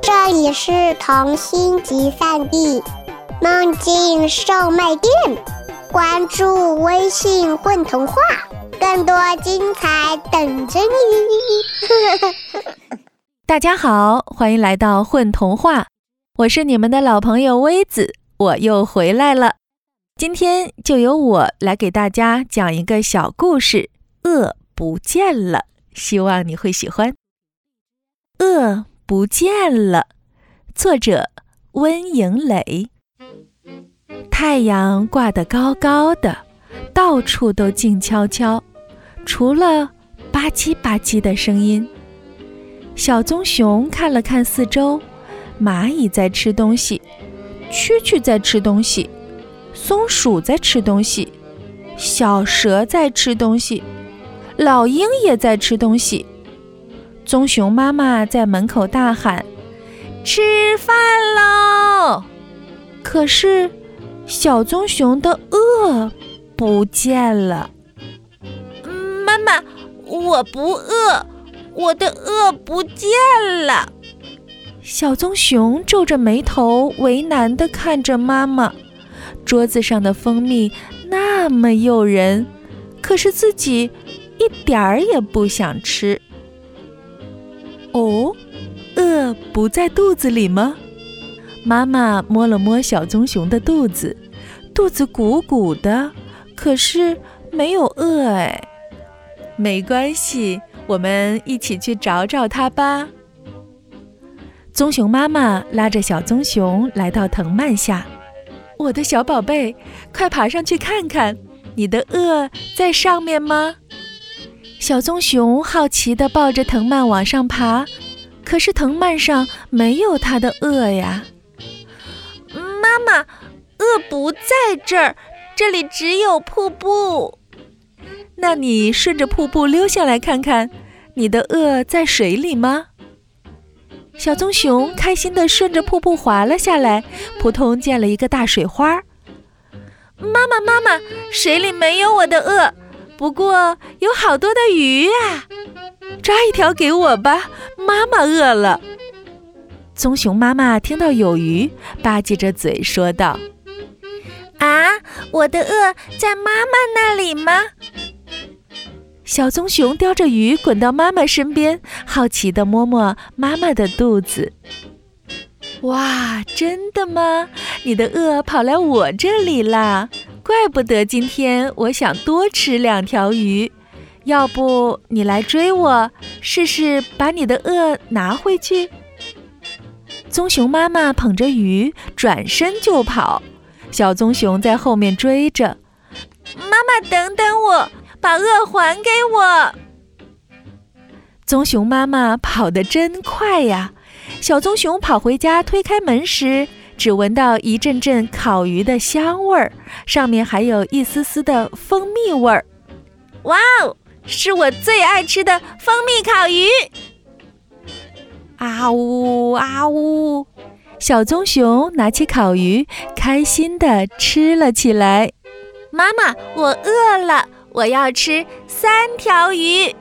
这里是童心集散地，梦境售卖店。关注微信“混童话”，更多精彩等着你。大家好，欢迎来到“混童话”，我是你们的老朋友微子，我又回来了。今天就由我来给大家讲一个小故事，《恶不见了》，希望你会喜欢。恶不见了，作者温莹磊。太阳挂得高高的，到处都静悄悄，除了吧唧吧唧的声音。小棕熊看了看四周，蚂蚁在吃东西，蛐蛐在吃东西。松鼠在吃东西，小蛇在吃东西，老鹰也在吃东西。棕熊妈妈在门口大喊：“吃饭喽！”可是，小棕熊的饿不见了。妈妈，我不饿，我的饿不见了。小棕熊皱着眉头，为难地看着妈妈。桌子上的蜂蜜那么诱人，可是自己一点儿也不想吃。哦，饿不在肚子里吗？妈妈摸了摸小棕熊的肚子，肚子鼓鼓的，可是没有饿哎。没关系，我们一起去找找它吧。棕熊妈妈拉着小棕熊来到藤蔓下。我的小宝贝，快爬上去看看，你的饿在上面吗？小棕熊好奇地抱着藤蔓往上爬，可是藤蔓上没有它的鳄呀。妈妈，鳄不在这儿，这里只有瀑布。那你顺着瀑布溜下来看看，你的鳄在水里吗？小棕熊开心地顺着瀑布滑了下来，扑通溅了一个大水花。妈妈，妈妈，水里没有我的饿，不过有好多的鱼啊！抓一条给我吧，妈妈饿了。棕熊妈妈听到有鱼，吧唧着嘴说道：“啊，我的饿在妈妈那里吗？”小棕熊叼着鱼滚到妈妈身边，好奇地摸摸妈妈的肚子。哇，真的吗？你的饿跑来我这里啦！怪不得今天我想多吃两条鱼。要不你来追我，试试把你的饿拿回去？棕熊妈妈捧着鱼转身就跑，小棕熊在后面追着。妈妈，等等我！把饿还给我！棕熊妈妈跑得真快呀！小棕熊跑回家，推开门时，只闻到一阵阵烤鱼的香味儿，上面还有一丝丝的蜂蜜味儿。哇哦，是我最爱吃的蜂蜜烤鱼！啊呜啊呜！小棕熊拿起烤鱼，开心地吃了起来。妈妈，我饿了。我要吃三条鱼。